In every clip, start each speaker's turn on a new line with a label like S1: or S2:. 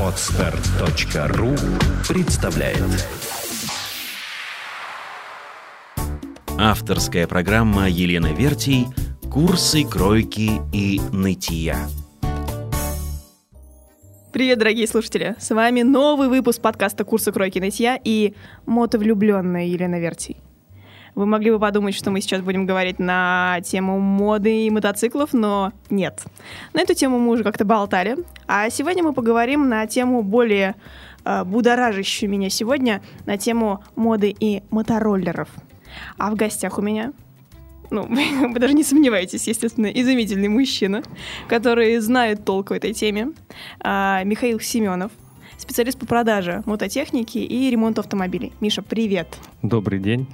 S1: Отстар.ру представляет Авторская программа Елены Вертий «Курсы кройки и нытья».
S2: Привет, дорогие слушатели! С вами новый выпуск подкаста «Курсы кройки нытья» и мотовлюбленная Елена Вертий. Вы могли бы подумать, что мы сейчас будем говорить на тему моды и мотоциклов, но нет. На эту тему мы уже как-то болтали. А сегодня мы поговорим на тему более э, будоражащую меня сегодня, на тему моды и мотороллеров. А в гостях у меня ну, вы даже не сомневаетесь, естественно, изумительный мужчина, который знает толк в этой теме, а, Михаил Семенов, специалист по продаже мототехники и ремонту автомобилей. Миша, привет!
S3: Добрый день!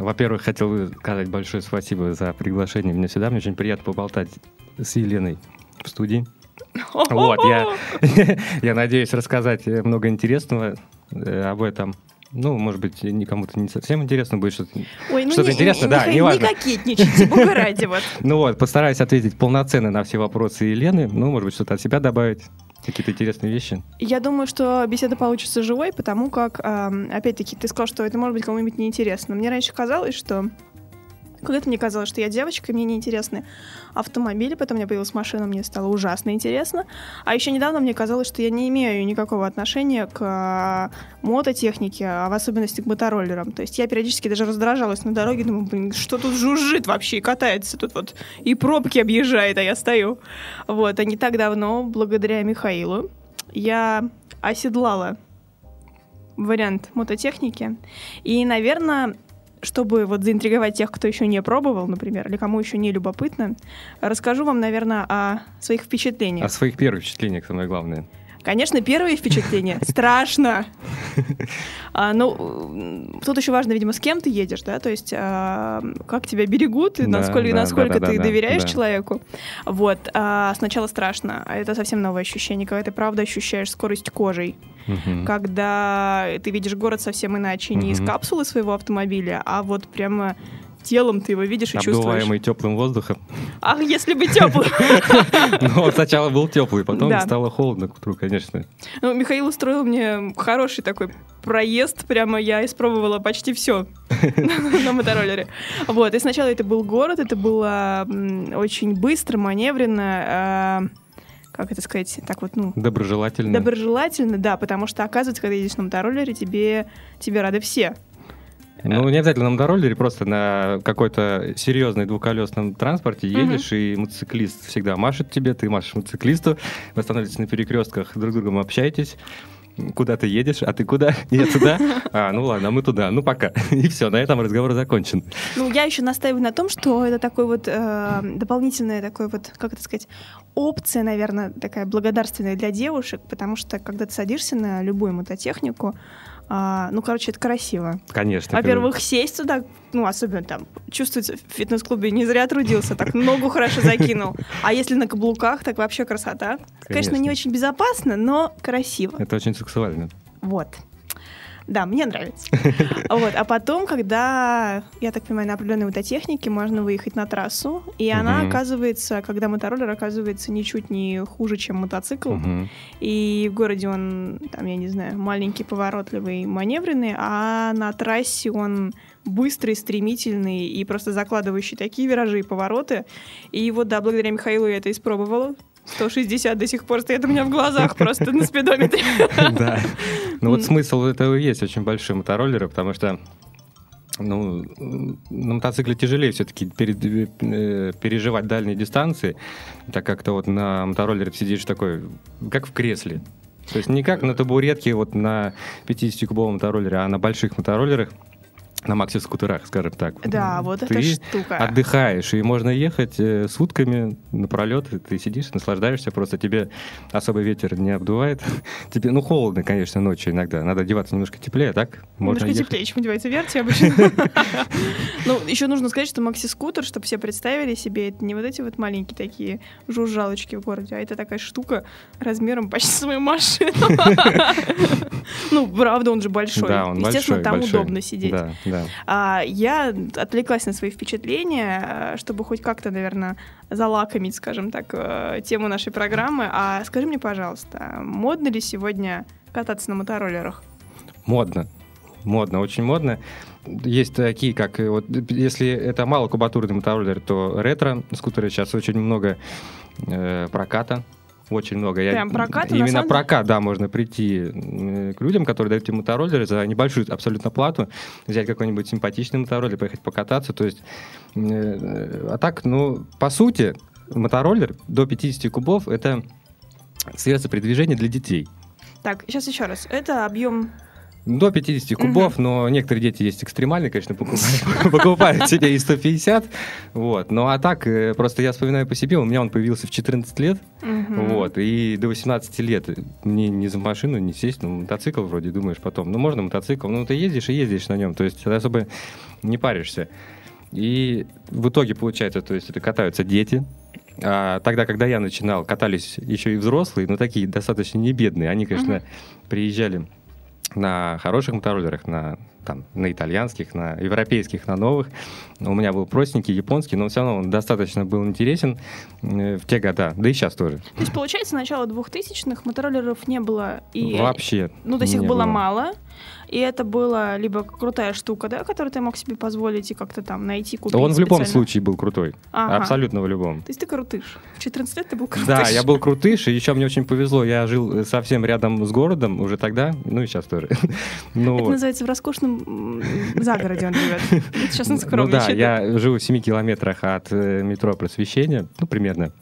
S3: Во-первых, хотел сказать большое спасибо за приглашение меня сюда. Мне очень приятно поболтать с Еленой в студии. Вот, я, я надеюсь рассказать много интересного э, об этом. Ну, может быть, никому-то не совсем интересно будет что-то,
S2: Ой, ну
S3: что-то
S2: не,
S3: интересно,
S2: не,
S3: да,
S2: не,
S3: неважно.
S2: Не кокетничайте, бога ради вот.
S3: Ну вот, постараюсь ответить полноценно на все вопросы Елены. Ну, может быть, что-то от себя добавить, какие-то интересные вещи.
S2: Я думаю, что беседа получится живой, потому как, опять-таки, ты сказал, что это может быть кому-нибудь неинтересно. Мне раньше казалось, что когда-то мне казалось, что я девочка, мне неинтересны автомобили, потом у появилась машина, мне стало ужасно интересно. А еще недавно мне казалось, что я не имею никакого отношения к а, мототехнике, а в особенности к мотороллерам. То есть я периодически даже раздражалась на дороге, думаю, блин, что тут жужжит вообще и катается тут вот, и пробки объезжает, а я стою. Вот, а не так давно, благодаря Михаилу, я оседлала вариант мототехники. И, наверное, чтобы вот заинтриговать тех, кто еще не пробовал, например, или кому еще не любопытно, расскажу вам, наверное, о своих впечатлениях.
S3: О своих первых впечатлениях, самое главное.
S2: Конечно, первые впечатления страшно. А, ну, тут еще важно, видимо, с кем ты едешь, да, то есть а, как тебя берегут и
S3: Да,
S2: насколько,
S3: да,
S2: насколько
S3: да,
S2: ты доверяешь человеку. Вот. а сначала страшно, а это совсем новое ощущение, когда ты правда ощущаешь скорость кожей,
S3: Мгм.
S2: когда ты видишь город совсем иначе, не из
S3: Мгм.
S2: капсулы своего автомобиля, а вот прямо телом ты его видишь и чувствуешь.
S3: Обдуваемый теплым воздухом.
S2: Ах, если бы теплый.
S3: Ну, сначала был теплый, потом стало холодно к утру, конечно.
S2: Ну, Михаил устроил мне хороший такой проезд, прямо я испробовала почти все на мотороллере. Вот, и сначала это был город, это было очень быстро, маневренно, а, как это сказать, так вот, ну,
S3: Доброжелательно.
S2: доброжелательно, да, потому что, оказывается, когда едешь на мотороллере, тебе, тебе рады все.
S3: Ну, не обязательно на мотороллере, просто на какой-то серьезной двухколесном транспорте едешь, и мотоциклист всегда машет тебе, ты машешь мотоциклисту, вы останавливаетесь на перекрестках, друг с другом общаетесь, куда ты едешь, а ты куда? Я туда. А, ну ладно, а мы туда. Ну пока. И все, на этом разговор закончен.
S2: Ну, я еще настаиваю на том, что это такой вот э, дополнительная такой вот, как это сказать, опция, наверное, такая благодарственная для девушек, потому что когда ты садишься на любую мототехнику, а, ну, короче, это красиво.
S3: Конечно.
S2: Во-первых, сесть туда, ну, особенно там, чувствуется, в фитнес-клубе не зря трудился, так ногу хорошо закинул. А если на каблуках, так вообще красота. Конечно, не очень безопасно, но красиво.
S3: Это очень сексуально.
S2: Вот. Да, мне нравится. Вот. А потом, когда, я так понимаю, на определенной мототехнике можно выехать на трассу, и она оказывается, когда мотороллер оказывается ничуть не хуже, чем мотоцикл, и в городе он, там, я не знаю, маленький, поворотливый, маневренный, а на трассе он быстрый, стремительный и просто закладывающий такие виражи и повороты. И вот, да, благодаря Михаилу я это испробовала. 160 до сих пор стоит у меня в глазах просто на спидометре.
S3: Да. Ну вот смысл этого есть очень большой мотороллеры, потому что ну, на мотоцикле тяжелее все-таки переживать дальние дистанции, так как-то вот на мотороллере ты сидишь такой, как в кресле. То есть не как на табуретке вот на 50-кубовом мотороллере, а на больших мотороллерах, на макси-скутерах, скажем так.
S2: Да, вот
S3: ты
S2: эта штука.
S3: отдыхаешь, и можно ехать э, сутками напролет, и ты сидишь, наслаждаешься, просто тебе особый ветер не обдувает. Тебе, ну, холодно, конечно, ночью иногда, надо одеваться немножко теплее, так можно
S2: Немножко
S3: ехать.
S2: теплее, чем одевается верти обычно. Ну, еще нужно сказать, что макси-скутер, чтобы все представили себе, это не вот эти вот маленькие такие жужжалочки в городе, а это такая штука размером почти с мою машину. Ну, правда, он же большой. Естественно, там удобно сидеть.
S3: Да.
S2: А, я отвлеклась на свои впечатления, э, чтобы хоть как-то, наверное, залакомить, скажем так, э, тему нашей программы. А скажи мне, пожалуйста, модно ли сегодня кататься на мотороллерах?
S3: Модно. Модно, очень модно. Есть такие, как э, вот если это малокубатурный мотороллер, то ретро скутеры сейчас очень много э, проката. Очень много. Я-
S2: Прям проката, на
S3: Именно
S2: самом
S3: прокат, да, можно прийти э, к людям, которые дают тебе мотороллеры за небольшую абсолютно плату, взять какой-нибудь симпатичный мотороллер, поехать покататься. То есть, э, а так, ну, по сути, мотороллер до 50 кубов это средство передвижения для детей.
S2: Так, сейчас еще раз. Это объем...
S3: До 50 кубов, но некоторые дети есть экстремальные, конечно, покупают, покупают себе и 150. Вот. Ну а так, э, просто я вспоминаю по себе, у меня он появился в 14 лет,
S2: Мгм.
S3: вот, и до 18 лет мне не за машину не сесть, ну, мотоцикл вроде думаешь потом, ну, можно мотоцикл, ну, ты ездишь и ездишь на нем, то есть ты особо не паришься. И в итоге получается, то есть это катаются дети, а тогда, когда я начинал, катались еще и взрослые, но такие достаточно не бедные. Они, конечно, приезжали на хороших мотороллерах, на, там, на итальянских, на европейских, на новых. У меня был простенький японский, но все равно он достаточно был интересен э, в те года, да и сейчас тоже.
S2: То есть, получается, начало 2000-х мотороллеров не было. И,
S3: Вообще.
S2: Ну, то есть их
S3: не
S2: было мало. И это была либо крутая штука, да, которую ты мог себе позволить и как-то там найти, купить
S3: Он в любом случае был крутой.
S2: Ага.
S3: Абсолютно в любом.
S2: То есть ты крутыш. В 14 лет ты был крутыш.
S3: Да, я был крутыш, и еще мне очень повезло. Я жил совсем рядом с городом уже тогда, ну и сейчас тоже. Ну,
S2: Это
S3: вот.
S2: называется в роскошном м, загороде он живет. Сейчас он
S3: Ну да,
S2: скромничает.
S3: я живу в 7 километрах от э, метро Просвещения, ну, примерно.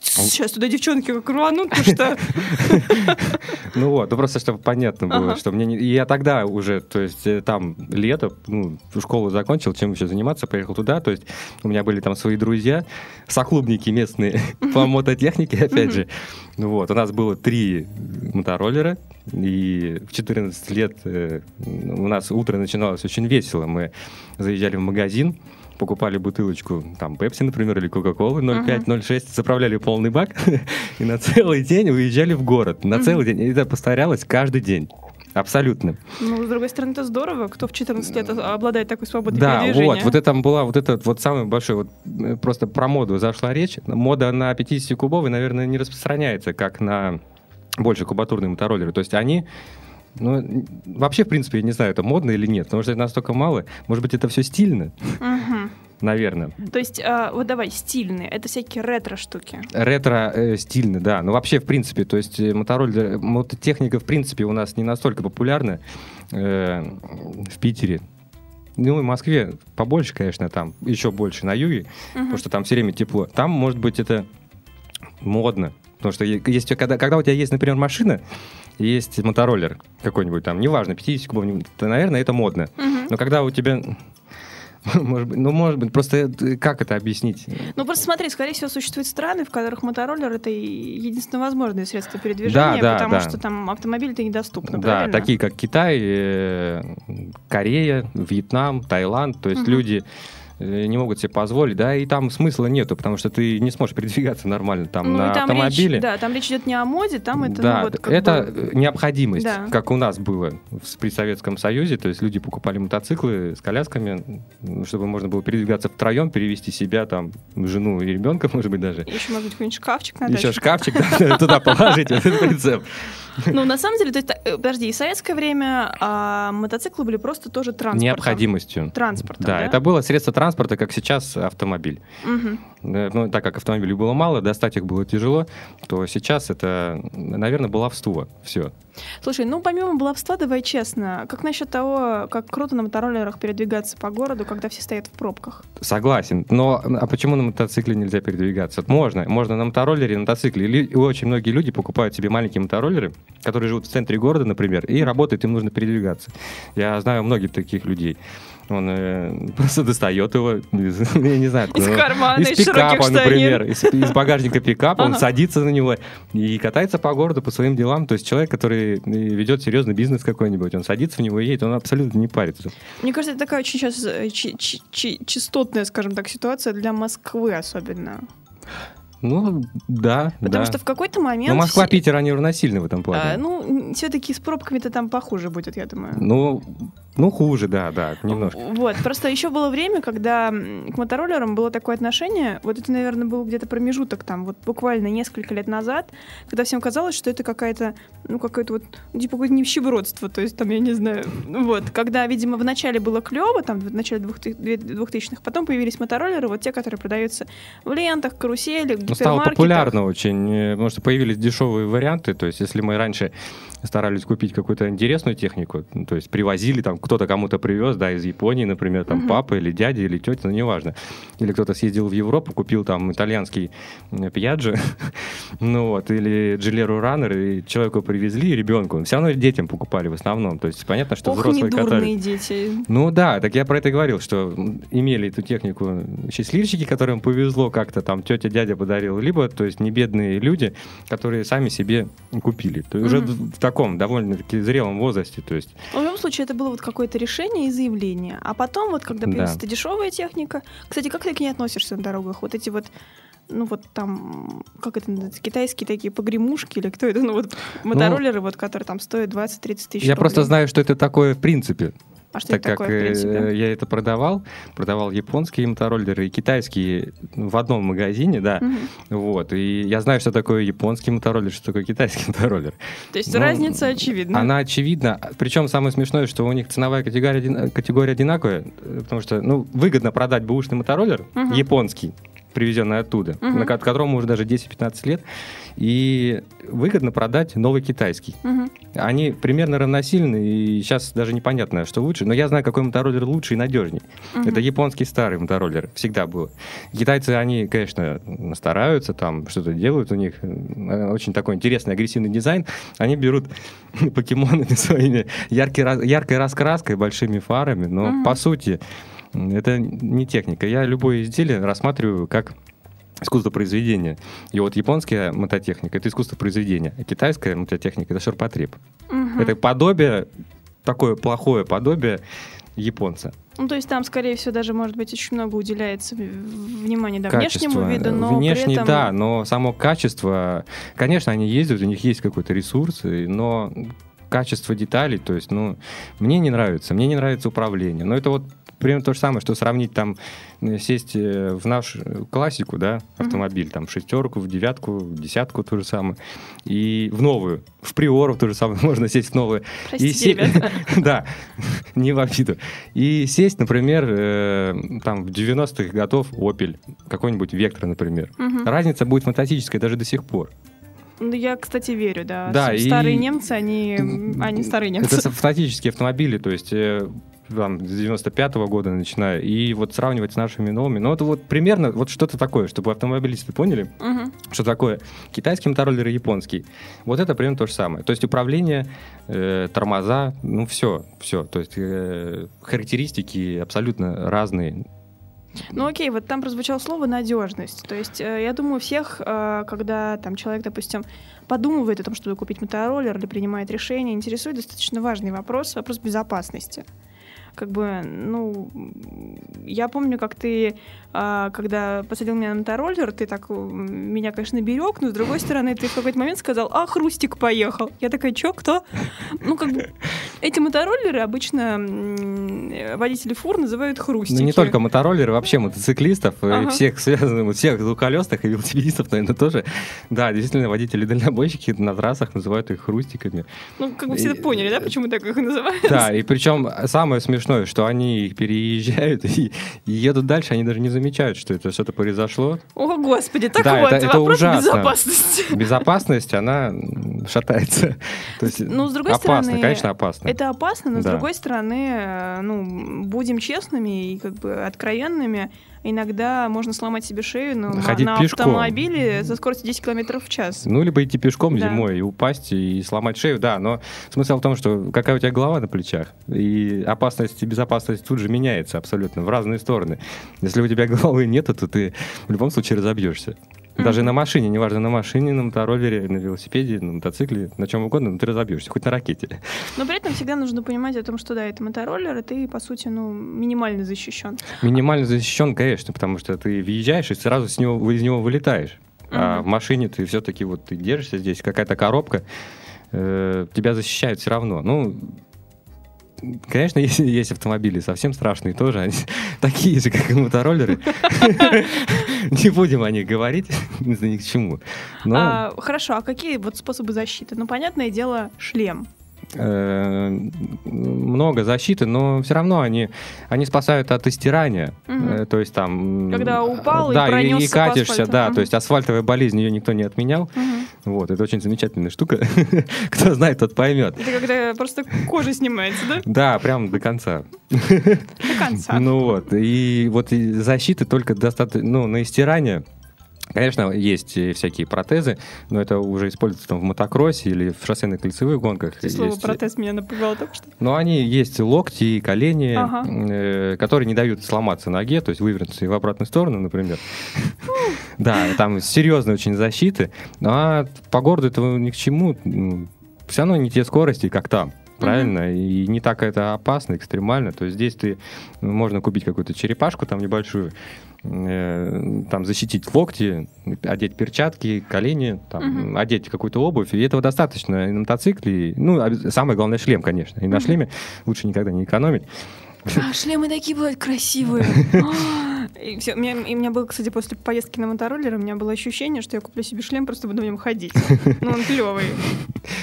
S2: Сейчас туда девчонки как рванут, ну что?
S3: Ну вот, ну просто чтобы понятно было, что мне я тогда уже, то есть э, там лето, ну, школу закончил, чем еще заниматься, поехал туда, то есть у меня были там свои друзья, соклубники местные по мототехнике, опять же. Ну вот, у нас было три мотороллера, и в 14 лет э, у нас утро начиналось очень весело. Мы заезжали в магазин, покупали бутылочку, там, Пепси, например, или Кока-Колы 0,5-0,6, заправляли полный бак и на целый день уезжали в город. На целый день. И это повторялось каждый день. Абсолютно.
S2: Ну, с другой стороны, это здорово, кто в 14 лет обладает такой свободой
S3: Да,
S2: передвижения.
S3: вот, вот это была вот это вот самый большой, вот э, просто про моду зашла речь. Мода на 50-кубовый, наверное, не распространяется, как на больше кубатурные мотороллеры. То есть они ну, вообще, в принципе, я не знаю, это модно или нет, потому что это настолько мало. Может быть, это все стильно, наверное.
S2: То есть, а, вот давай, стильные, это всякие ретро-штуки.
S3: Ретро э, да. Но вообще, в принципе, то есть э, мотороллер, мототехника, в принципе, у нас не настолько популярна э, в Питере. Ну, и в Москве побольше, конечно, там, еще больше на юге, потому что там все время тепло. Там, может быть, это модно. Потому что е- есть, когда, когда у тебя есть, например, машина, есть мотороллер какой-нибудь там, неважно, 50 кубов, то, наверное, это модно.
S2: Мгм.
S3: Но когда у тебя... Может быть, ну, может быть, просто как это объяснить?
S2: Ну, просто смотри, скорее всего, существуют страны, в которых мотороллер — это единственное возможное средство передвижения,
S3: Да, да,
S2: потому
S3: да.
S2: что там автомобили-то недоступны,
S3: Да,
S2: правильно?
S3: такие как Китай, э, Корея, Вьетнам, Таиланд. То есть
S2: Мгм.
S3: люди не могут себе позволить, да, и там смысла нету, потому что ты не сможешь передвигаться нормально там
S2: Ну,
S3: на
S2: там
S3: автомобиле.
S2: Речь, да, там речь идет не о моде, там это,
S3: да,
S2: ну, вот
S3: это
S2: бы-
S3: необходимость,
S2: Да.
S3: как у нас было в- при Советском Союзе. То есть люди покупали мотоциклы с колясками, чтобы можно было передвигаться втроем, перевести себя, там, жену и ребенка, может быть, даже.
S2: Еще, может быть, какой-нибудь шкафчик на
S3: Еще шкафчик да, туда положить, этот прицеп.
S2: Ну, на самом деле, то есть, э, подожди, и в советское время а, мотоциклы были просто тоже транспортом.
S3: Необходимостью.
S2: Транспортом,
S3: Да,
S2: да?
S3: это было средство транспорта, как сейчас автомобиль. Э, Ну, так как автомобилей было мало, достать их было тяжело, то сейчас это, наверное, баловство. Все.
S2: Слушай, ну, помимо баловства, давай честно, как насчет того, как круто на мотороллерах передвигаться по городу, когда все стоят в пробках?
S3: Согласен. Но а почему на мотоцикле нельзя передвигаться? Можно. Можно на мотороллере, на мотоцикле. Лю- очень многие люди покупают себе маленькие мотороллеры, которые живут в центре города, например, и работают, им нужно передвигаться. Я знаю многих таких людей. Он э, просто достает его, из, я не знаю,
S2: Из кармана, из
S3: пикапа, например, из, из багажника пикапа, он садится на него и катается по городу по своим делам. То есть человек, который э, ведет серьезный бизнес какой-нибудь, он садится в него и едет, он абсолютно не парится.
S2: Мне кажется, это такая очень сейчас э, частотная, скажем так, ситуация для Москвы особенно.
S3: Ну, да,
S2: Потому
S3: да.
S2: что в какой-то момент...
S3: Но Москва,
S2: все-
S3: Питер, они равносильны в этом плане.
S2: А, ну, все-таки с пробками-то там похуже будет, я думаю.
S3: Ну, ну, хуже, да, да, немножко.
S2: Вот, просто еще было время, когда к мотороллерам было такое отношение, вот это, наверное, был где-то промежуток там, вот буквально несколько лет назад, когда всем казалось, что это какая-то, ну, какое-то вот, типа, какое-то нищебродство, то есть там, я не знаю, ну вот, когда, видимо, в начале было клево, там, в начале 2000-х, потом появились мотороллеры, вот те, которые продаются в лентах, каруселях,
S3: ну, Стало популярно очень, э, потому что появились дешевые варианты, то есть если мы раньше старались купить какую-то интересную технику, то есть привозили там кто-то кому-то привез, да, из Японии, например, там угу. папа или дядя или тетя, ну неважно. Или кто-то съездил в Европу, купил там итальянский Пьяджи, ну вот, или Джилеру Раннер, и человеку привезли, ребенку. Все равно детям покупали в основном. То есть понятно, что
S2: Ох,
S3: взрослые
S2: катались. дети.
S3: Ну да, так я про это говорил, что имели эту технику счастливчики, которым повезло как-то там тетя, дядя подарил, либо, то есть не бедные люди, которые сами себе купили. То есть угу. уже в таком довольно-таки зрелом возрасте. То есть...
S2: В любом случае, это было вот как какое-то решение и заявление. А потом, вот когда появится да. дешевая техника, кстати, как ты к ней относишься на дорогах? Вот эти вот ну вот там, как это называется, китайские такие погремушки или кто это, ну вот мотороллеры, ну, вот, которые там стоят 20-30 тысяч
S3: Я
S2: рублей.
S3: просто знаю, что это такое в принципе.
S2: А что
S3: так
S2: это
S3: как
S2: такое, в принципе?
S3: Э, я это продавал, продавал японские мотороллеры и китайские в одном магазине, да, угу. вот, и я знаю, что такое японский мотороллер, что такое китайский мотороллер.
S2: То есть Но разница очевидна?
S3: Она очевидна, причем самое смешное, что у них ценовая категория, категория одинаковая, потому что, ну, выгодно продать бэушный мотороллер угу. японский, привезенный оттуда, угу. на которому уже даже 10-15 лет, и выгодно продать новый китайский. Угу. Они примерно равносильны, и сейчас даже непонятно, что лучше, но я знаю, какой мотороллер лучше и надежней. Угу. Это японский старый мотороллер, всегда было. Китайцы, они, конечно, стараются, там что-то делают, у них э, очень такой интересный, агрессивный дизайн. Они берут покемоны своими яркой, яркой раскраской, большими фарами, но угу. по сути это не техника. Я любое изделие рассматриваю как искусство произведения. И вот японская мототехника — это искусство произведения, а китайская мототехника — это ширпотреб. Угу. Это подобие, такое плохое подобие японца.
S2: Ну, то есть там, скорее всего, даже, может быть, очень много уделяется внимания да, внешнему виду, но
S3: Внешний,
S2: при этом...
S3: да, но само качество... Конечно, они ездят, у них есть какой-то ресурс, но качество деталей, то есть, ну, мне не нравится, мне не нравится управление. Но это вот примерно то же самое, что сравнить там, э, сесть э, в наш классику, да, автомобиль, mm-hmm. там, шестерку, в девятку, в десятку то же самое, и в новую, в приору то же самое, можно сесть в новую.
S2: Простите, и се...
S3: Да, не в обиду. И сесть, например, э, там, в 90-х годов Opel, какой-нибудь Vectra, например. Разница будет фантастическая даже до сих пор.
S2: Ну, я, кстати, верю, да.
S3: да
S2: старые
S3: и...
S2: немцы, они, они старые немцы.
S3: Это автоматические автомобили, то есть там, с 95-го года начиная, и вот сравнивать с нашими новыми. Ну, это вот примерно вот что-то такое, чтобы автомобилисты поняли, угу. что такое китайский мотороллер и японский. Вот это примерно то же самое. То есть управление, э, тормоза, ну, все, все. То есть э, характеристики абсолютно разные.
S2: Ну окей, вот там прозвучало слово надежность. То есть э, я думаю, всех, э, когда там человек, допустим, подумывает о том, чтобы купить мотороллер или принимает решение, интересует достаточно важный вопрос, вопрос безопасности как бы, ну, я помню, как ты, а, когда посадил меня на мотороллер, ты так меня, конечно, берег, но с другой стороны, ты в какой-то момент сказал, а, Хрустик поехал. Я такая, чё, кто? Ну, как бы, эти мотороллеры обычно водители фур называют хрустики. Ну,
S3: не только мотороллеры, вообще мотоциклистов, э, ага. всех связанных, всех двухколесных и велосипедистов, наверное, тоже. Да, действительно, водители-дальнобойщики на трассах называют их хрустиками.
S2: Ну, как бы все и... поняли, да, почему так их называют?
S3: Да, и причем самое смешное смешное, что они переезжают и, и едут дальше, они даже не замечают, что это что-то произошло.
S2: О, Господи, так да, вот, это, это вопрос ужасно. безопасности.
S3: Безопасность, она шатается. То есть
S2: ну, с другой
S3: опасно,
S2: стороны,
S3: конечно, опасно.
S2: Это опасно, но да. с другой стороны, э, ну, будем честными и как бы откровенными, иногда можно сломать себе шею ну,
S3: Ходить
S2: на
S3: пешком.
S2: автомобиле со скоростью 10 км в час.
S3: Ну, либо идти пешком да. зимой и упасть, и сломать шею, да, но смысл в том, что какая у тебя голова на плечах, и опасность и безопасность тут же меняется абсолютно в разные стороны. Если у тебя головы нету, то ты в любом случае разобьешься. Даже на машине, неважно, на машине, на мотороллере, на велосипеде, на мотоцикле, на чем угодно, но ты разобьешься, хоть на ракете.
S2: Но при этом всегда нужно понимать о том, что да, это мотороллер, и ты, по сути, ну, минимально защищен.
S3: Минимально защищен, конечно, потому что ты въезжаешь и сразу с него, из него вылетаешь. А в машине ты все-таки вот ты держишься здесь, какая-то коробка, э, тебя защищают все равно. Ну, Конечно, есть, есть автомобили совсем страшные тоже, они такие же, как и мотороллеры. Не будем о них говорить, ни к чему.
S2: А, хорошо, а какие вот способы защиты? Ну, понятное дело, шлем.
S3: Много защиты, но все равно они, они спасают от истирания. Угу. То есть там...
S2: Когда упал
S3: да,
S2: и
S3: и, и катишься, да. Угу. То есть асфальтовая болезнь, ее никто не отменял. Угу. Вот, это очень замечательная штука. Кто знает, тот поймет.
S2: Это когда просто кожа снимается, да?
S3: Да, прям до конца.
S2: До конца.
S3: Ну вот, и вот защиты только достаточно, ну, на истирание Конечно, есть всякие протезы, но это уже используется там в мотокроссе или в шоссейных кольцевых гонках.
S2: Ты слово протез меня напугало только что.
S3: Но они есть локти и колени, ага. э, которые не дают сломаться ноге, то есть вывернуться и в обратную сторону, например. Да, там серьезные очень защиты. А по городу это ни к чему. Все равно не те скорости, как там правильно? Mm-hmm. И не так это опасно, экстремально. То есть здесь ты можно купить какую-то черепашку там небольшую, Э, там защитить локти, одеть перчатки, колени, там, угу. одеть какую-то обувь, и этого достаточно и на мотоцикле. Ну, самое главное шлем, конечно. И на шлеме лучше никогда не экономить.
S2: А, шлемы такие бывают красивые. И, все, у, меня, и у меня было, кстати, после поездки на мотороллер, у меня было ощущение, что я куплю себе шлем, просто буду в нем ходить. Ну, он клевый.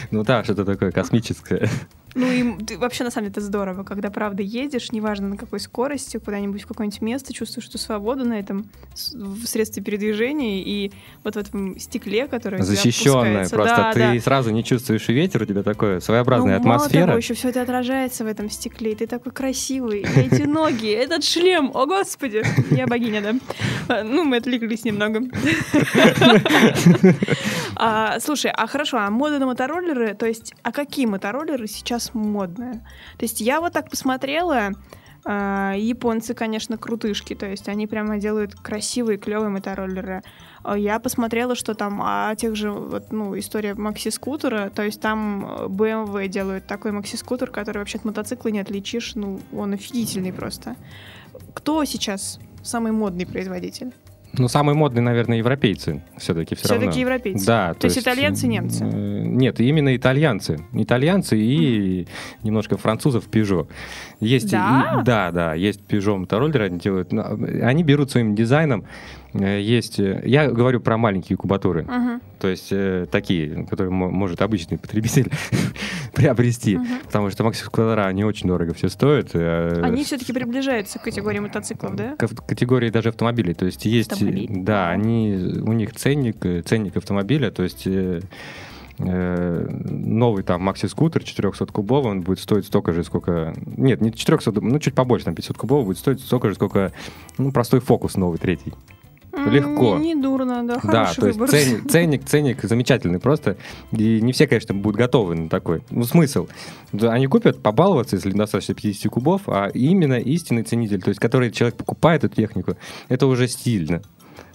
S3: Ну да, что-то такое космическое.
S2: Ну и ты, вообще, на самом деле, это здорово, когда, правда, едешь, неважно на какой скорости, куда-нибудь в какое-нибудь место, чувствуешь, что свобода на этом в средстве передвижения, и вот в этом стекле, которое
S3: Защищенное просто. Да, ты да. сразу не чувствуешь ветер, у тебя такая своеобразная ну, атмосфера. Мало того,
S2: еще все это отражается в этом стекле, и ты такой красивый, и эти ноги, этот шлем, о господи, я богиня, да. Ну, мы отвлеклись немного. А, слушай, а хорошо, а мода на мотороллеры, то есть, а какие мотороллеры сейчас модные? То есть я вот так посмотрела, Uh, японцы, конечно, крутышки, то есть они прямо делают красивые, клевые мотороллеры. Uh, я посмотрела, что там о тех же, вот, ну, история макси-скутера, то есть там BMW делают такой макси-скутер, который вообще от мотоцикла не отличишь, ну, он офигительный просто. Кто сейчас самый модный производитель?
S3: Ну, самые модные, наверное, европейцы все-таки все, все равно.
S2: Все-таки европейцы?
S3: Да.
S2: То, то есть, есть итальянцы, немцы?
S3: Нет, именно итальянцы. Итальянцы и mm. немножко французов Peugeot. Есть,
S2: да?
S3: И, да, да, есть Peugeot мотороллеры, они делают... Они берут своим дизайном Э, есть, э, я говорю про маленькие кубатуры, uh-huh. то есть э, такие, которые может обычный потребитель приобрести, uh-huh. потому что Maxis Квадра, они очень дорого все стоят.
S2: Э, они все-таки приближаются к категории мотоциклов, да?
S3: К категории даже автомобилей, то есть есть, Автомобиль. да, они, у них ценник, ценник автомобиля, то есть новый там макси-скутер 400-кубовый, он будет стоить столько же, сколько... Нет, не 400, ну чуть побольше, там 500-кубовый будет стоить столько же, сколько ну, простой фокус новый, третий. Легко.
S2: Не, не дурно, да,
S3: Да, то есть ценник, ценник, ценник замечательный просто. И не все, конечно, будут готовы на такой. Ну, смысл. Они купят побаловаться, если достаточно 50 кубов, а именно истинный ценитель, то есть который человек покупает эту технику, это уже стильно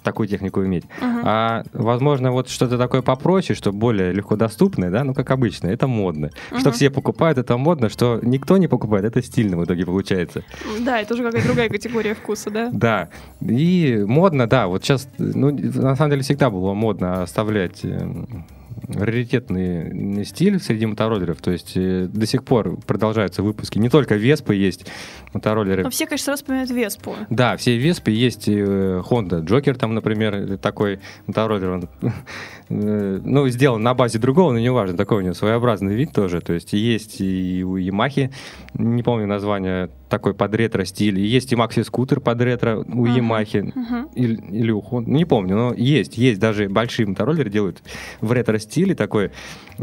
S3: такую технику иметь. Uh-huh. А, возможно, вот что-то такое попроще, что более легко доступное, да, ну, как обычно, это модно. Uh-huh. Что все покупают, это модно, что никто не покупает, это стильно в итоге получается.
S2: Да, это уже какая-то другая категория вкуса, да?
S3: Да. И модно, да, вот сейчас, ну, на самом деле всегда было модно оставлять эм, раритетный стиль среди мотороллеров. То есть э, до сих пор продолжаются выпуски. Не только Веспы есть мотороллеры.
S2: Но все, конечно, сразу вспоминают Веспу.
S3: Да, все Веспы есть. Э, Honda Джокер там, например, такой мотороллер. Он, э, ну, сделан на базе другого, но не важно. Такой у него своеобразный вид тоже. То есть есть и у Ямахи, не помню название, такой под ретро-стиль. Есть и макси-скутер под ретро у Ямахи. Uh-huh. Или, или у Honda. Не помню, но есть. Есть даже большие мотороллеры делают в ретро-стиле такой,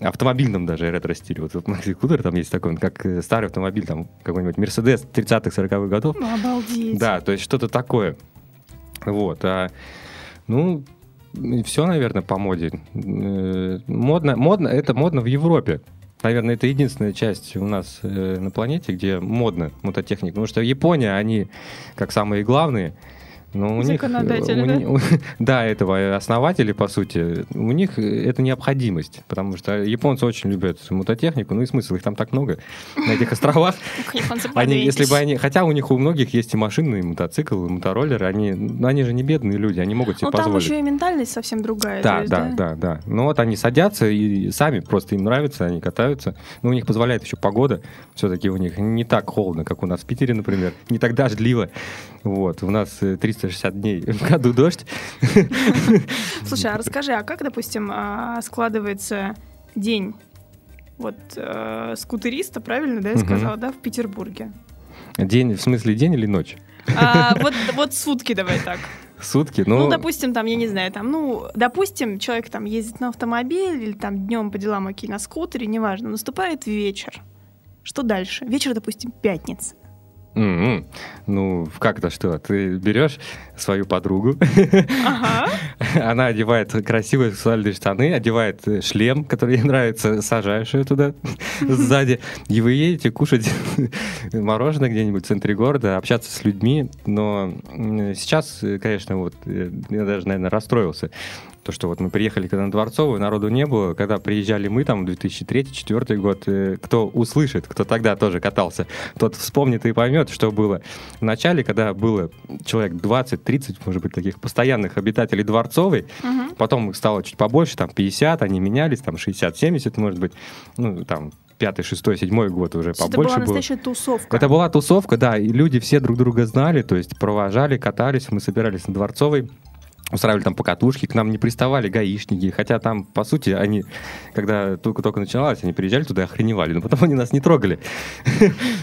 S3: автомобильном даже ретро-стиле. Вот, вот макси-скутер там есть такой, как э, старый автомобиль, там какой-нибудь Мерседес 30-х, 40-х годов.
S2: Ну, обалдеть.
S3: Да, то есть что-то такое. Вот. А, ну, все, наверное, по моде. Э, модно, модно, это модно в Европе. Наверное, это единственная часть у нас э, на планете, где модно мототехника. Потому что Япония, они, как самые главные, Но у них, у
S2: да?
S3: ни- у- да, этого основатели, по сути, у них это необходимость, потому что японцы очень любят мототехнику, ну и смысл, их там так много на этих островах.
S2: Ну,
S3: Они, если бы они, хотя у них у многих есть и машины, и мотоцикл, и мотороллеры, они, ну, они же не бедные люди, они могут себе
S2: Ну, там
S3: позволить.
S2: еще и ментальность совсем другая.
S3: Да,
S2: есть,
S3: да, да, да. Ну вот они садятся и сами просто им нравится, они катаются. Ну, у них позволяет еще погода. Все-таки у них не так холодно, как у нас в Питере, например. Не так дождливо. Вот. У нас э, 360 дней в году дождь.
S2: Слушай, а расскажи, а как, допустим, а, складывается день вот э, скутериста, правильно, да, я сказала, да, в Петербурге?
S3: День, в смысле день или ночь?
S2: А, вот, вот сутки давай так.
S3: Сутки?
S2: Ну,
S3: Ну,
S2: допустим, там, я не знаю, там, ну, допустим, человек там ездит на автомобиле или там днем по делам окей, на скутере, неважно, наступает вечер. Что дальше? Вечер, допустим, пятница.
S3: М-м. ну как-то что? Ты берешь свою подругу,
S2: Ага.
S3: она одевает красивые сексуальные штаны, одевает э, шлем, который ей нравится, сажаешь ее туда сзади, и вы едете кушать мороженое где-нибудь в центре города, общаться с людьми. Но сейчас, э, конечно, вот э, я даже, наверное, расстроился. То, что вот мы приехали когда на Дворцовую, народу не было. Когда приезжали мы, там, 2003-2004 год, э, кто услышит, кто тогда тоже катался, тот вспомнит и поймет, что было в начале, когда было человек 20-30, может быть, таких постоянных обитателей Дворцовой,
S2: Мгм.
S3: Потом их стало чуть побольше, там 50, они менялись, там 60-70, может быть. Ну, там пятый, шестой, седьмой год уже
S2: Это была
S3: побольше было.
S2: настоящая тусовка.
S3: Это была тусовка, да, и люди все друг друга знали, то есть провожали, катались, мы собирались на Дворцовой, устраивали там покатушки, к нам не приставали гаишники, хотя там, по сути, они, когда только-только начиналось, они приезжали туда и охреневали, но потом они нас не трогали,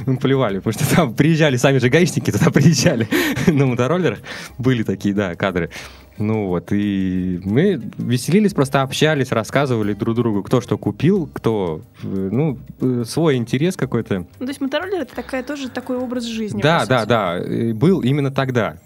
S3: мы плевали, потому что там приезжали сами же гаишники, туда приезжали на мотороллерах, были такие, да, кадры. Ну вот, и мы веселились, просто общались, рассказывали друг другу, кто что купил, кто, э, ну, э, свой интерес какой-то.
S2: Ну, то есть мотороллер это такая тоже такой образ жизни.
S3: Да, да, да, был именно тогда.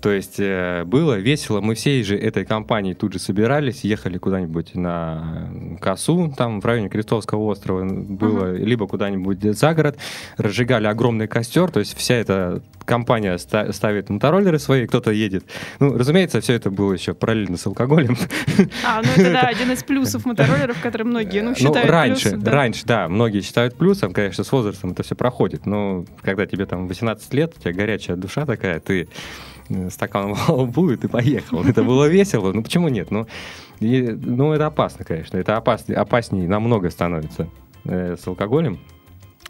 S3: То есть э, было весело, мы всей же этой компанией тут же собирались, ехали куда-нибудь на косу, там в районе Крестовского острова было, либо куда-нибудь за город, разжигали огромный костер, то есть вся эта компания ста- ставит мотороллеры свои, кто-то едет. Ну, разумеется, все это было еще параллельно с алкоголем.
S2: А, ну это да, один из плюсов мотороллеров, который многие, ну, считают
S3: ну, раньше,
S2: плюсом, да.
S3: раньше, да, многие считают плюсом, конечно, с возрастом это все проходит, но когда тебе там 18 лет, у тебя горячая душа такая, ты стакан во лбу, и поехал. Это было весело, ну почему нет? Ну, и, ну это опасно, конечно, это опаснее, опаснее намного становится э, с алкоголем.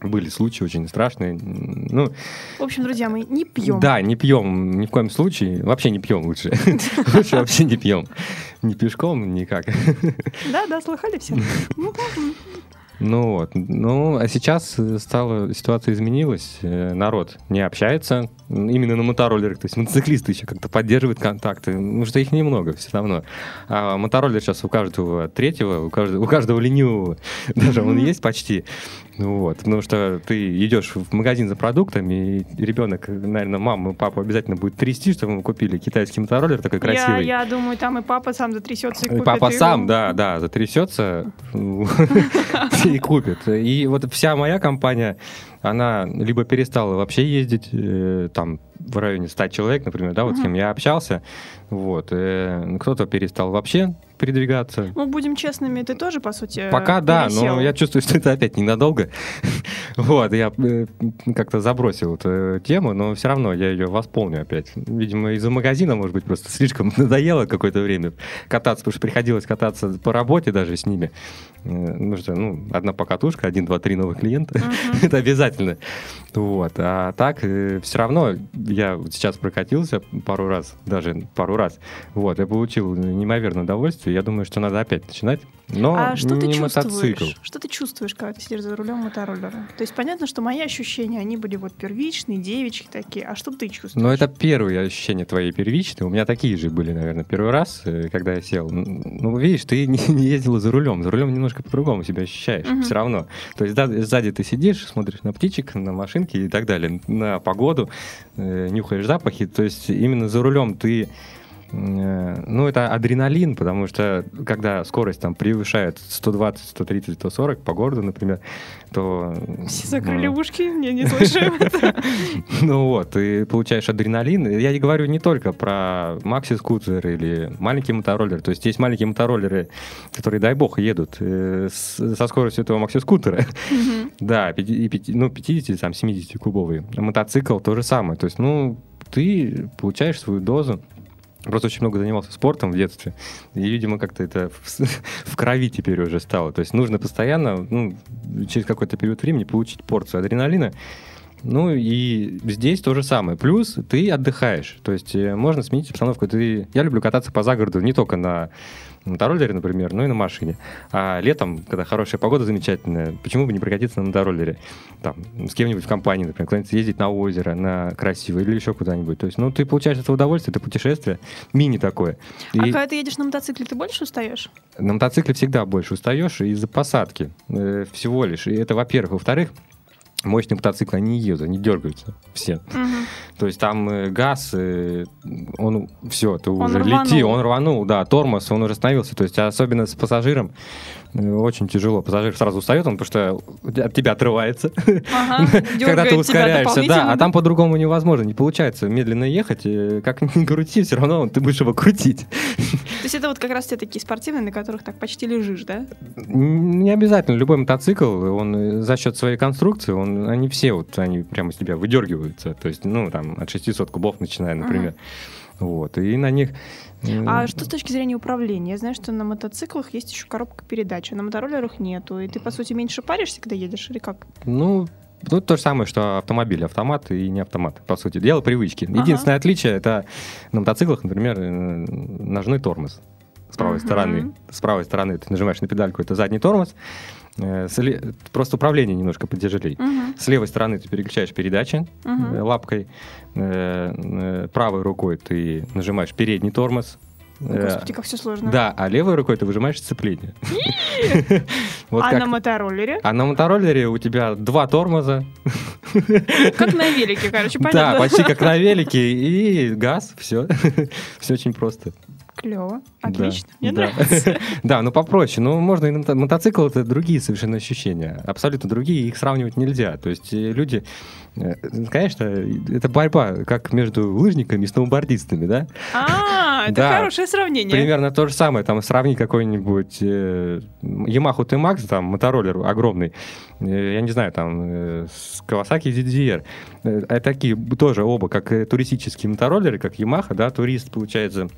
S3: Были случаи очень страшные. Ну,
S2: В общем, друзья, мы не пьем.
S3: да, не пьем ни в коем случае. Вообще не пьем лучше. Лучше вообще не пьем. Ни пешком, никак.
S2: Да, да, слыхали все? Ну,
S3: вот, ну а сейчас э, стала ситуация изменилась, э, народ не общается именно на мотороллерах, то есть мотоциклисты еще как-то поддерживают контакты, ну что их немного все равно. А мотороллер сейчас у каждого третьего, у каждого, у каждого ленивого, даже он есть почти. Ну вот, потому что ты идешь в магазин за продуктами, и ребенок, наверное, мама, папа обязательно будет трясти, чтобы мы купили китайский мотороллер такой
S2: я,
S3: красивый.
S2: я думаю, там и папа сам затрясется и
S3: И
S2: купит
S3: Папа
S2: его.
S3: сам, да, да, затрясется и купит. И вот вся моя компания, она либо перестала вообще ездить, э, там, в районе 100 человек, например, да, вот с
S2: Мгм.
S3: кем я общался, вот, э, кто-то перестал вообще передвигаться.
S2: Ну, будем честными, ты тоже, по сути,
S3: Пока да,
S2: пересел.
S3: но я чувствую, что это опять ненадолго. Вот, я э, как-то забросил эту тему, но все равно я ее восполню опять. Видимо, из-за магазина, может быть, просто слишком надоело какое-то время кататься, потому что приходилось кататься по работе даже с ними. Э, Ну что, ну, одна покатушка, один, два, три новых клиента.
S2: Мгм.
S3: Это обязательно. Вот. А так, все равно я вот сейчас прокатился пару раз, даже пару раз. Вот, я получил неимоверное удовольствие. Я думаю, что надо опять начинать. Но
S2: А что ты
S3: не
S2: чувствуешь?
S3: мотоцикл.
S2: Что ты чувствуешь, когда ты сидишь за рулем мотороллера? То есть понятно, что мои ощущения, они были вот первичные, девичьи такие. А что ты чувствуешь?
S3: Но это первые ощущения твои первичные. У меня такие же были, наверное, первый раз, э, когда я сел. Ну, видишь, ты не, не ездила за рулем. За рулем немножко по-другому себя ощущаешь.
S2: Мгм.
S3: Все равно. То есть да, сзади ты сидишь, смотришь на птичек, на машинки и так далее, на погоду, э, нюхаешь запахи. То есть именно за рулем ты Ну, это адреналин, потому что когда скорость там превышает 120, 130, 140 по городу, например, то...
S2: Все закрыли
S3: ну,
S2: ушки, не, не слышим.
S3: Ну вот, ты получаешь адреналин. Я не говорю не только про макси-скутер или маленький мотороллер. То есть есть маленькие мотороллеры, которые, дай бог, едут э, со скоростью этого макси-скутера. Да, и ну, 50, там, 70-кубовый. Мотоцикл то же самое. То есть, ну, ты получаешь свою дозу. Просто очень много занимался спортом в детстве. И, видимо, как-то это в, в крови теперь уже стало. То есть нужно постоянно, ну, через какой-то период времени получить порцию адреналина. Ну и здесь то же самое. Плюс ты отдыхаешь. То есть э, можно сменить обстановку. Ты... Я люблю кататься по загороду не только на мотороллере, например, но и на машине. А летом, когда хорошая погода замечательная, почему бы не прокатиться на мотороллере? Там, с кем-нибудь в компании, например, куда-нибудь съездить на озеро, на красивое или еще куда-нибудь. То есть, ну, ты получаешь это удовольствие, это путешествие, мини такое.
S2: А
S3: И
S2: когда ты едешь на мотоцикле, ты больше устаешь?
S3: на мотоцикле всегда больше устаешь из-за посадки э, всего лишь. И это, во-первых. Во-вторых, мощные мотоциклы, они не едут, они дергаются все.
S2: Мгм.
S3: То есть там э, газ, э, он все, ты
S2: Он
S3: уже
S2: рванул.
S3: лети, он рванул, да, тормоз, он уже остановился. То есть особенно с пассажиром очень тяжело. Пассажир сразу устает, он потому что от тебя отрывается,
S2: Ага,
S3: когда ты ускоряешься. Да, а там по-другому невозможно, не получается медленно ехать. Как ни крути, все равно ты будешь его крутить.
S2: То есть это вот как раз те такие спортивные, на которых так почти лежишь, да?
S3: Не обязательно. Любой мотоцикл, он э, за счет своей конструкции, он, они все вот, они прямо с тебя выдергиваются. То есть, ну, там, от 600 кубов начиная, например. Вот. И на них...
S2: А что с точки зрения управления? Я знаю, что на мотоциклах есть еще коробка передач, а на мотороллерах нету. И ты, по сути, меньше паришься, когда едешь, или как?
S3: Ну, ну, то же самое, что автомобиль, автомат и не автомат, по сути. Дело привычки.
S2: Ага.
S3: Единственное отличие, это на мотоциклах, например, э, ножной тормоз с правой
S2: Мгм.
S3: стороны. С правой стороны ты нажимаешь на педальку, это задний тормоз. Э, Просто управление немножко потяжелее.
S2: Мгм,
S3: С левой стороны ты переключаешь передачи э, лапкой. Э, Правой рукой ты нажимаешь передний тормоз.
S2: Господи, как все сложно.
S3: Да, а левой рукой ты выжимаешь сцепление. Вот
S2: а
S3: как-
S2: на мотороллере?
S3: а на мотороллере у тебя два тормоза.
S2: Как на велике, короче,
S3: Да,
S2: понятно.
S3: почти как на велике. И газ, все. Все очень просто.
S2: Клево.
S3: Да,
S2: Отлично. Мне
S3: да.
S2: нравится.
S3: Да, ну попроще. Ну, можно и на мотоцикл это другие совершенно ощущения. Абсолютно другие, их сравнивать нельзя. То есть э, люди, э, конечно, это борьба как между лыжниками и сноубордистами, да?
S2: А, это
S3: Да.
S2: хорошее сравнение.
S3: Примерно то же самое. Там сравнить какой-нибудь э, Yamaha T-Max, там, мотороллер огромный, э, я не знаю, там, э, с Kawasaki ZDR. Э, Это такие тоже оба, как э, туристические мотороллеры, как Yamaha, да, турист, получается,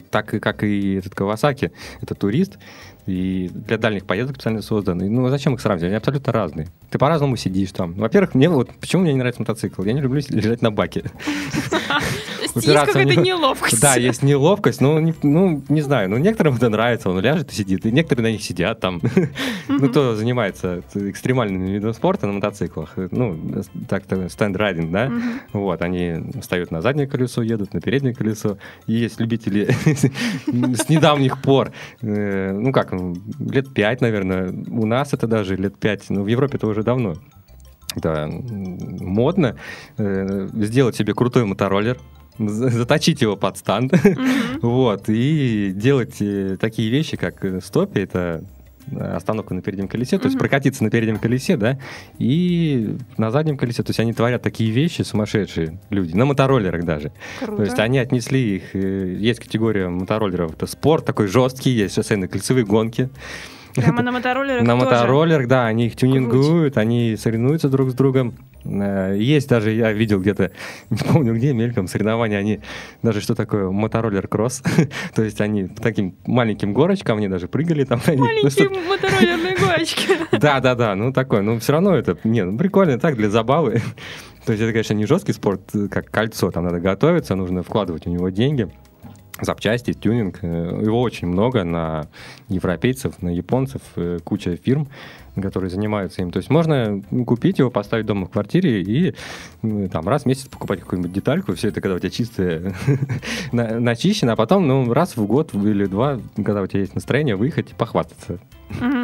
S3: так и как и этот Kawasaki, это турист, и для дальних поездок специально создан. И, Ну, зачем их сравнивать? Они абсолютно разные. Ты по-разному сидишь там. Во-первых, мне вот почему мне не нравится мотоцикл? Я не люблю лежать на баке.
S2: Есть какая-то неловкость.
S3: Да, есть неловкость, но ну, не знаю, ну, некоторым это нравится, он ляжет и сидит, и некоторые на них сидят там. Ну, кто занимается экстремальным видом спорта на мотоциклах, ну, так-то стенд-райдинг, да, вот, они встают на заднее колесо, едут на переднее колесо. И есть любители с недавних пор, э, ну как, ну, лет пять, наверное, у нас это даже лет пять, но в Европе это уже давно. Да, модно э, сделать себе крутой мотороллер, за- заточить его под станд,
S2: Мгм.
S3: вот, и делать э, такие вещи, как э, стопи, это э, остановка на переднем колесе, то есть прокатиться на переднем колесе, да, и на заднем колесе, то есть они творят такие вещи сумасшедшие люди, на мотороллерах даже.
S2: Круто.
S3: То есть они отнесли их, э, есть категория мотороллеров, это спорт такой жесткий, есть шоссейные кольцевые гонки.
S2: Прямо на мотороллерах
S3: На мотороллерах, да, они их тюнингуют, они соревнуются друг с другом. Э, Есть даже, я видел где-то, не помню где, мельком соревнования, они даже что такое мотороллер-кросс, то есть они по таким маленьким горочкам, они даже прыгали там. Ну,
S2: Маленькие
S3: что-
S2: мотороллерные гоночки.
S3: да, да, да, ну такой, но все равно это, не, ну прикольно так, для забавы. То есть это, конечно, не жесткий спорт, э, как кольцо, там надо готовиться, нужно вкладывать у него деньги, запчасти, тюнинг. Э, Его очень много на европейцев, на японцев, э, куча фирм, которые занимаются им. То есть можно купить его, поставить дома в квартире и там раз в месяц покупать какую-нибудь детальку, все это когда у тебя чистое, на- начищено, а потом ну, раз в год или два, когда у тебя есть настроение, выехать и похвастаться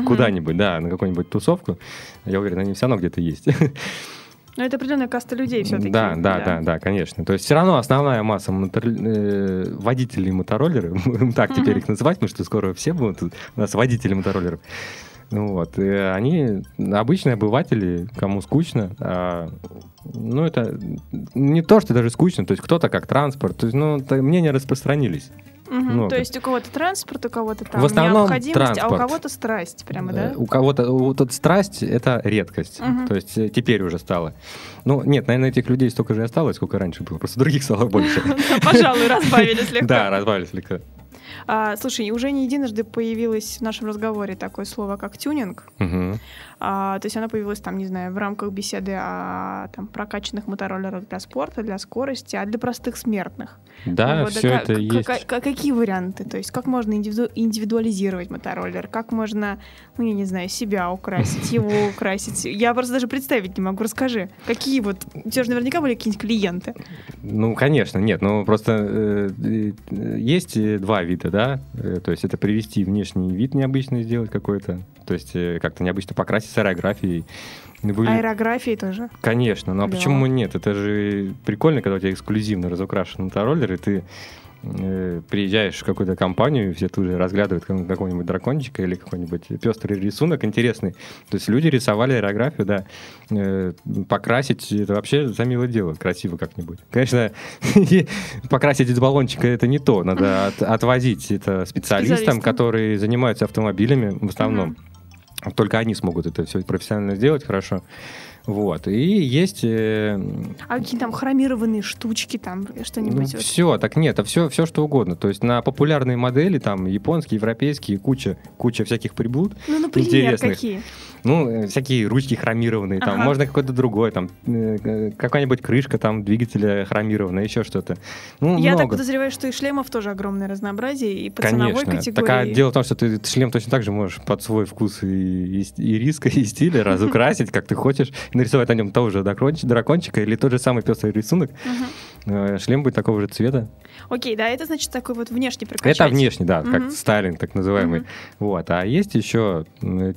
S3: куда-нибудь, да, на какую-нибудь тусовку. Я уверен, они все равно где-то есть.
S2: Но это определенная каста людей все-таки.
S3: Да, да, да, да, конечно. То есть все равно основная масса мотор... э, водителей мотороллеров, будем так теперь их называть, потому что скоро все будут у нас водители мотороллеров. Ну Вот. И они обычные обыватели, кому скучно. А, ну, это не то, что даже скучно. То есть кто-то как транспорт. То есть, ну, мнения распространились.
S2: Мгм,
S3: много.
S2: То есть у кого-то транспорт, у кого-то там
S3: В основном
S2: необходимость, а у
S3: транспорт.
S2: кого-то страсть прямо, да?
S3: Э, У кого-то вот эта страсть это редкость.
S2: Мгм.
S3: То есть э, теперь уже стало. Ну, нет, наверное, этих людей столько же и осталось, сколько раньше было. Просто других стало больше.
S2: Пожалуй, разбавили слегка.
S3: Да, разбавили слегка.
S2: А, слушай, уже не единожды появилось в нашем разговоре такое слово, как тюнинг.
S3: Мгм.
S2: А, то есть оно появилось там, не знаю, в рамках беседы о там, прокачанных мотороллерах для спорта, для скорости, а для простых смертных.
S3: Да,
S2: Вот,
S3: все
S2: ка-
S3: это
S2: ка-
S3: есть.
S2: ка- ка- какие варианты? То есть как можно индивиду- индивидуализировать мотороллер? Как можно, ну, я не знаю, себя украсить, его украсить? Я просто даже представить не могу. Расскажи, какие вот... У тебя же наверняка были какие-нибудь клиенты.
S3: Ну, конечно, нет, ну просто э, э, есть э, два вида, да, Э, то есть это привести внешний вид необычный сделать какой-то, то есть э, как-то необычно покрасить с аэрографией. Вы-
S2: Аэрографии тоже.
S3: Конечно, ну а
S2: Да.
S3: почему нет? Это же прикольно, когда у тебя эксклюзивно разукрашен мотороллер, и ты приезжаешь в какую-то компанию, и все тут же разглядывают как- какого-нибудь дракончика или какой-нибудь пестрый рисунок интересный. То есть люди рисовали аэрографию, да. Э, покрасить это вообще за милое дело, красиво как-нибудь. Конечно, покрасить из баллончика это не то. Надо от- отвозить это специалистам,
S2: Специалистам.
S3: которые занимаются автомобилями в основном. Только они смогут это все профессионально сделать хорошо. Вот. И есть э,
S2: А какие там хромированные штучки там, что-нибудь? вот?
S3: все, так нет, а все, все что угодно. То есть на популярные модели, там японские, европейские, куча, куча всяких приблуд.
S2: Ну, например,
S3: интересных.
S2: какие?
S3: Ну, э, всякие ручки хромированные, там,
S2: Ага.
S3: можно какой-то другой, там, э, какая-нибудь крышка там двигателя хромированная, еще что-то. Ну,
S2: Я так
S3: много.
S2: подозреваю, что и шлемов тоже огромное разнообразие, и по ценовой
S3: Конечно.
S2: категории.
S3: Так а дело в том, что ты шлем точно так же можешь под свой вкус и, и, и риска, и стиля разукрасить, как ты хочешь, и нарисовать на нем того же дракончика, или тот же самый пестрый рисунок.
S2: Мгм.
S3: Э, Шлем будет такого же цвета.
S2: Окей, да, это значит такой вот внешний прокачать.
S3: Это внешний, да,
S2: Мгм.
S3: как стайлинг так называемый.
S2: Мгм.
S3: Вот. А есть еще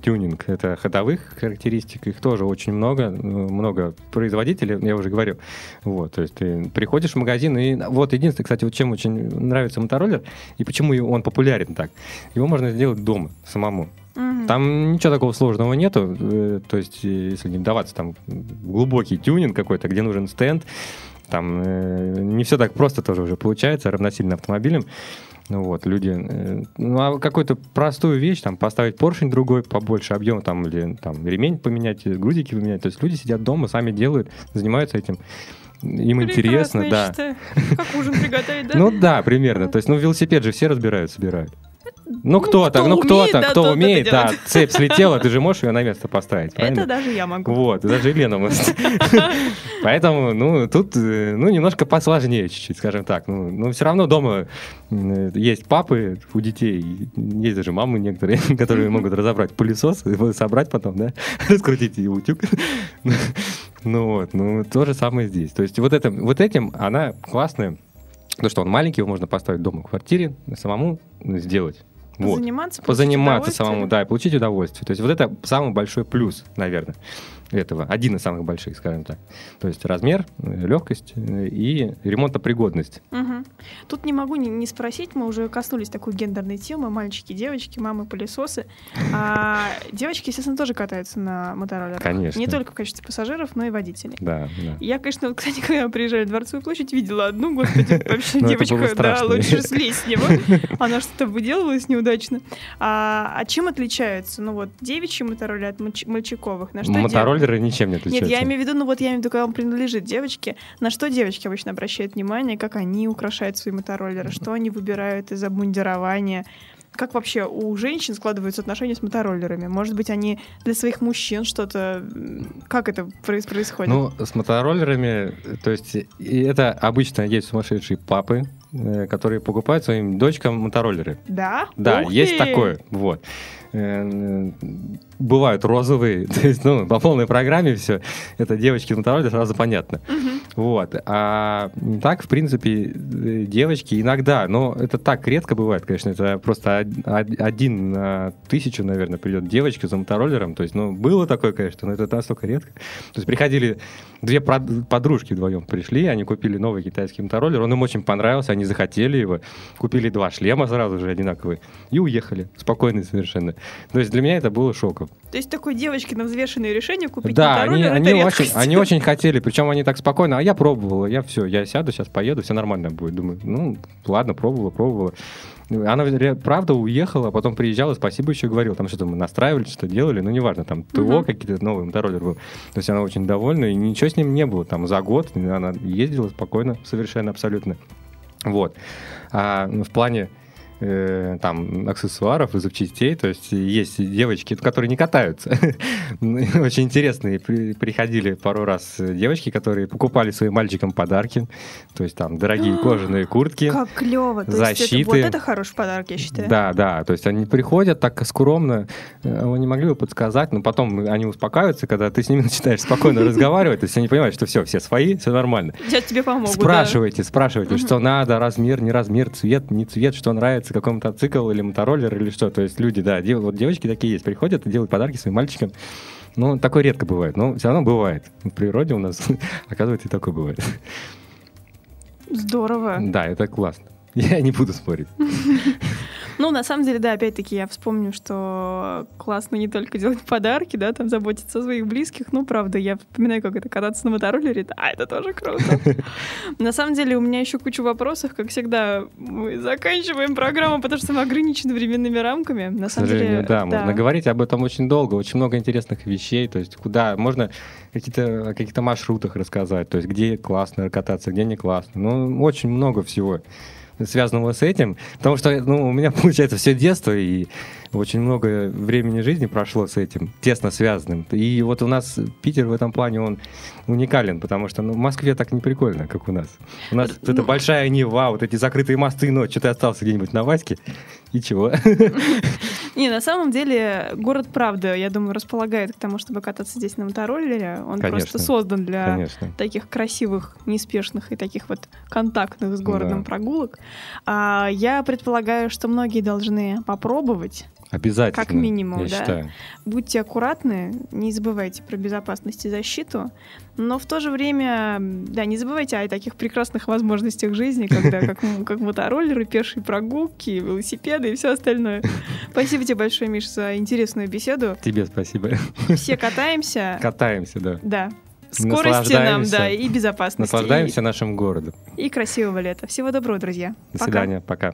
S3: тюнинг. Это ходовых характеристик. Их тоже очень много. Ну, Много производителей, я уже говорил. Вот. То есть ты приходишь в магазин, и вот единственное, кстати, вот чем очень нравится мотороллер, и почему он популярен так. Его можно сделать дома самому.
S2: Мгм.
S3: Там ничего такого сложного нету. э, То есть, э, если не вдаваться там глубокий тюнинг какой-то, где нужен стенд, там э, не все так просто тоже уже получается, равносильно автомобилям. Ну вот, люди... э, ну, а какую-то простую вещь, там, поставить поршень другой, побольше объема, там, или там ремень поменять, э, грузики поменять. То есть люди сидят дома, сами делают, занимаются этим. Им
S2: Прекрасно,
S3: интересно, да.
S2: считаю. Как ужин приготовить, да?
S3: Ну да, примерно. То есть, ну, велосипед же все разбирают, собирают. Ну, кто-то,
S2: кто
S3: ну, кто-то, кто
S2: тот это
S3: умеет, да, цепь слетела, ты же можешь ее на место поставить, правильно?
S2: Это даже я могу.
S3: Вот, даже Елена может. Поэтому, ну, тут, э, ну, немножко посложнее чуть-чуть, скажем так. Ну, но все равно дома м, есть папы у детей, есть даже мамы некоторые, которые могут разобрать пылесос, его собрать потом, да, раскрутить и утюг. Ну вот, ну, то же самое здесь. То есть вот, это, вот этим она классная, потому что он маленький, его можно поставить дома в квартире, самому сделать. Вот.
S2: Позаниматься,
S3: самому, да, и получить удовольствие. То есть вот это самый большой плюс, наверное, этого. Один из самых больших, скажем так. То есть размер, э, легкость э, и ремонтопригодность.
S2: Мгм. Тут не могу не, не спросить, мы уже коснулись такой гендерной темы, мальчики, девочки, мамы, пылесосы. А девочки, естественно, тоже катаются на мотороллерах.
S3: Конечно.
S2: Не только в качестве пассажиров, но и водителей.
S3: Да, да.
S2: Я, конечно, вот, кстати, когда приезжали в Дворцовую площадь, видела одну, господи, вообще
S3: Ну,
S2: девочка,
S3: было
S2: да, лучше слезть с него. Она что-то выделывалась неудачно. А, а чем отличаются, ну вот, девичьи мотороллеры от мальч- мальчиковых? На что
S3: Мотороллеры ничем не отличаются.
S2: Нет, я имею в виду, ну вот я имею в виду, когда он принадлежит девочке, на что девочки обычно обращают внимание, как они украшают свои мотороллеры, что они выбирают из обмундирования, как вообще у женщин складываются отношения с мотороллерами? Может быть, они для своих мужчин что-то... Как это проис- происходит?
S3: Ну, с мотороллерами, то есть и это обычно есть сумасшедшие папы, э, которые покупают своим дочкам мотороллеры.
S2: да?
S3: Да,
S2: Ух
S3: есть
S2: ты!
S3: такое. Вот. Э, бывают розовые, то есть, ну, по полной программе все, это девочки на мотороляре, сразу понятно. Вот. А так, в принципе, э, девочки иногда, но это так редко бывает, конечно, это просто од- од- один на тысячу, наверное, придет девочка за мотороллером, то есть, ну, было такое, конечно, но это настолько редко. То есть приходили две подружки вдвоем пришли, они купили новый китайский мотороллер, он им очень понравился, они захотели его, купили два шлема сразу же одинаковые и уехали, спокойно совершенно. То есть для меня это было шоком.
S2: То есть такой девочки на взвешенное решение купить
S3: Да, они, они, очень, они очень хотели, причем они так спокойно, а я пробовала, я все, я сяду, сейчас поеду, все нормально будет. Думаю, ну, ладно, пробовала, пробовала. Она, правда, уехала, а потом приезжала, спасибо еще говорил, там что-то мы настраивали, что делали, ну, неважно, там ТО
S2: Мгм.
S3: какие-то, новый мотороллер был. То есть она очень довольна, и ничего с ним не было. Там за год она ездила спокойно, совершенно, абсолютно. Вот. А ну, в плане э, там аксессуаров и запчастей, то есть есть девочки, которые не катаются. Ну, Очень интересные при- приходили пару раз девочки, которые покупали своим мальчикам подарки, то есть там дорогие кожаные куртки.
S2: Как клево. То есть это-
S3: защиты.
S2: вот это хороший подарок, я считаю.
S3: Да, да, то есть они приходят так скромно, э, вы не могли бы подсказать, но потом они успокаиваются, когда ты с ними начинаешь спокойно разговаривать, то есть они понимают, что все, все свои, все нормально.
S2: Сейчас тебе помогут. да.
S3: Спрашивайте, спрашивайте, что надо, размер, не размер, цвет, не цвет, что нравится, какой мотоцикл или мотороллер или что. То есть люди, да, дев- вот девочки такие есть, приходят и делают подарки своим мальчикам. Ну, такое редко бывает, но все равно бывает. В природе у нас, оказывается, и такое бывает.
S2: Здорово.
S3: Да, это классно. Я не буду спорить.
S2: Ну, на самом деле, да, опять-таки я вспомню, что классно не только делать подарки, да, там заботиться о своих близких. Ну, правда, я вспоминаю, как это кататься на мотороллере. А, это тоже круто. На самом деле, у меня еще куча вопросов. Как всегда, мы заканчиваем программу, потому что мы ограничены временными рамками. На самом деле,
S3: да, можно говорить об этом очень долго, очень много интересных вещей, то есть куда можно какие-то, каких-то маршрутах рассказать, то есть где классно кататься, где не классно. Ну, очень много всего связанного с этим, потому что ну, у меня получается все детство и очень много времени жизни прошло с этим, тесно связанным. И вот у нас Питер в этом плане, он уникален, потому что ну, в Москве так не прикольно, как у нас. У нас эта
S2: Ну.
S3: большая Нева, вот эти закрытые мосты, ночью ты остался где-нибудь на Ваське, и чего?
S2: Не, на самом деле, город, правда, я думаю, располагает к тому, чтобы кататься здесь на мотороллере. Он
S3: Конечно.
S2: просто создан для
S3: Конечно.
S2: таких красивых, неспешных и таких вот контактных с городом
S3: Да.
S2: прогулок. А, я предполагаю, что многие должны попробовать.
S3: Обязательно.
S2: Как минимум,
S3: я
S2: да.
S3: считаю.
S2: Будьте аккуратны, не забывайте про безопасность и защиту, но в то же время, да, не забывайте о таких прекрасных возможностях жизни, когда как, как мотороллеры, пешие прогулки, велосипеды и все остальное. Спасибо тебе большое, Миш, за интересную беседу.
S3: Тебе спасибо.
S2: Все катаемся.
S3: Катаемся, да.
S2: Да. Скорости нам, да, и безопасности.
S3: Наслаждаемся нашим городом.
S2: И, и красивого лета. Всего доброго, друзья.
S3: До
S2: Пока.
S3: свидания. Пока.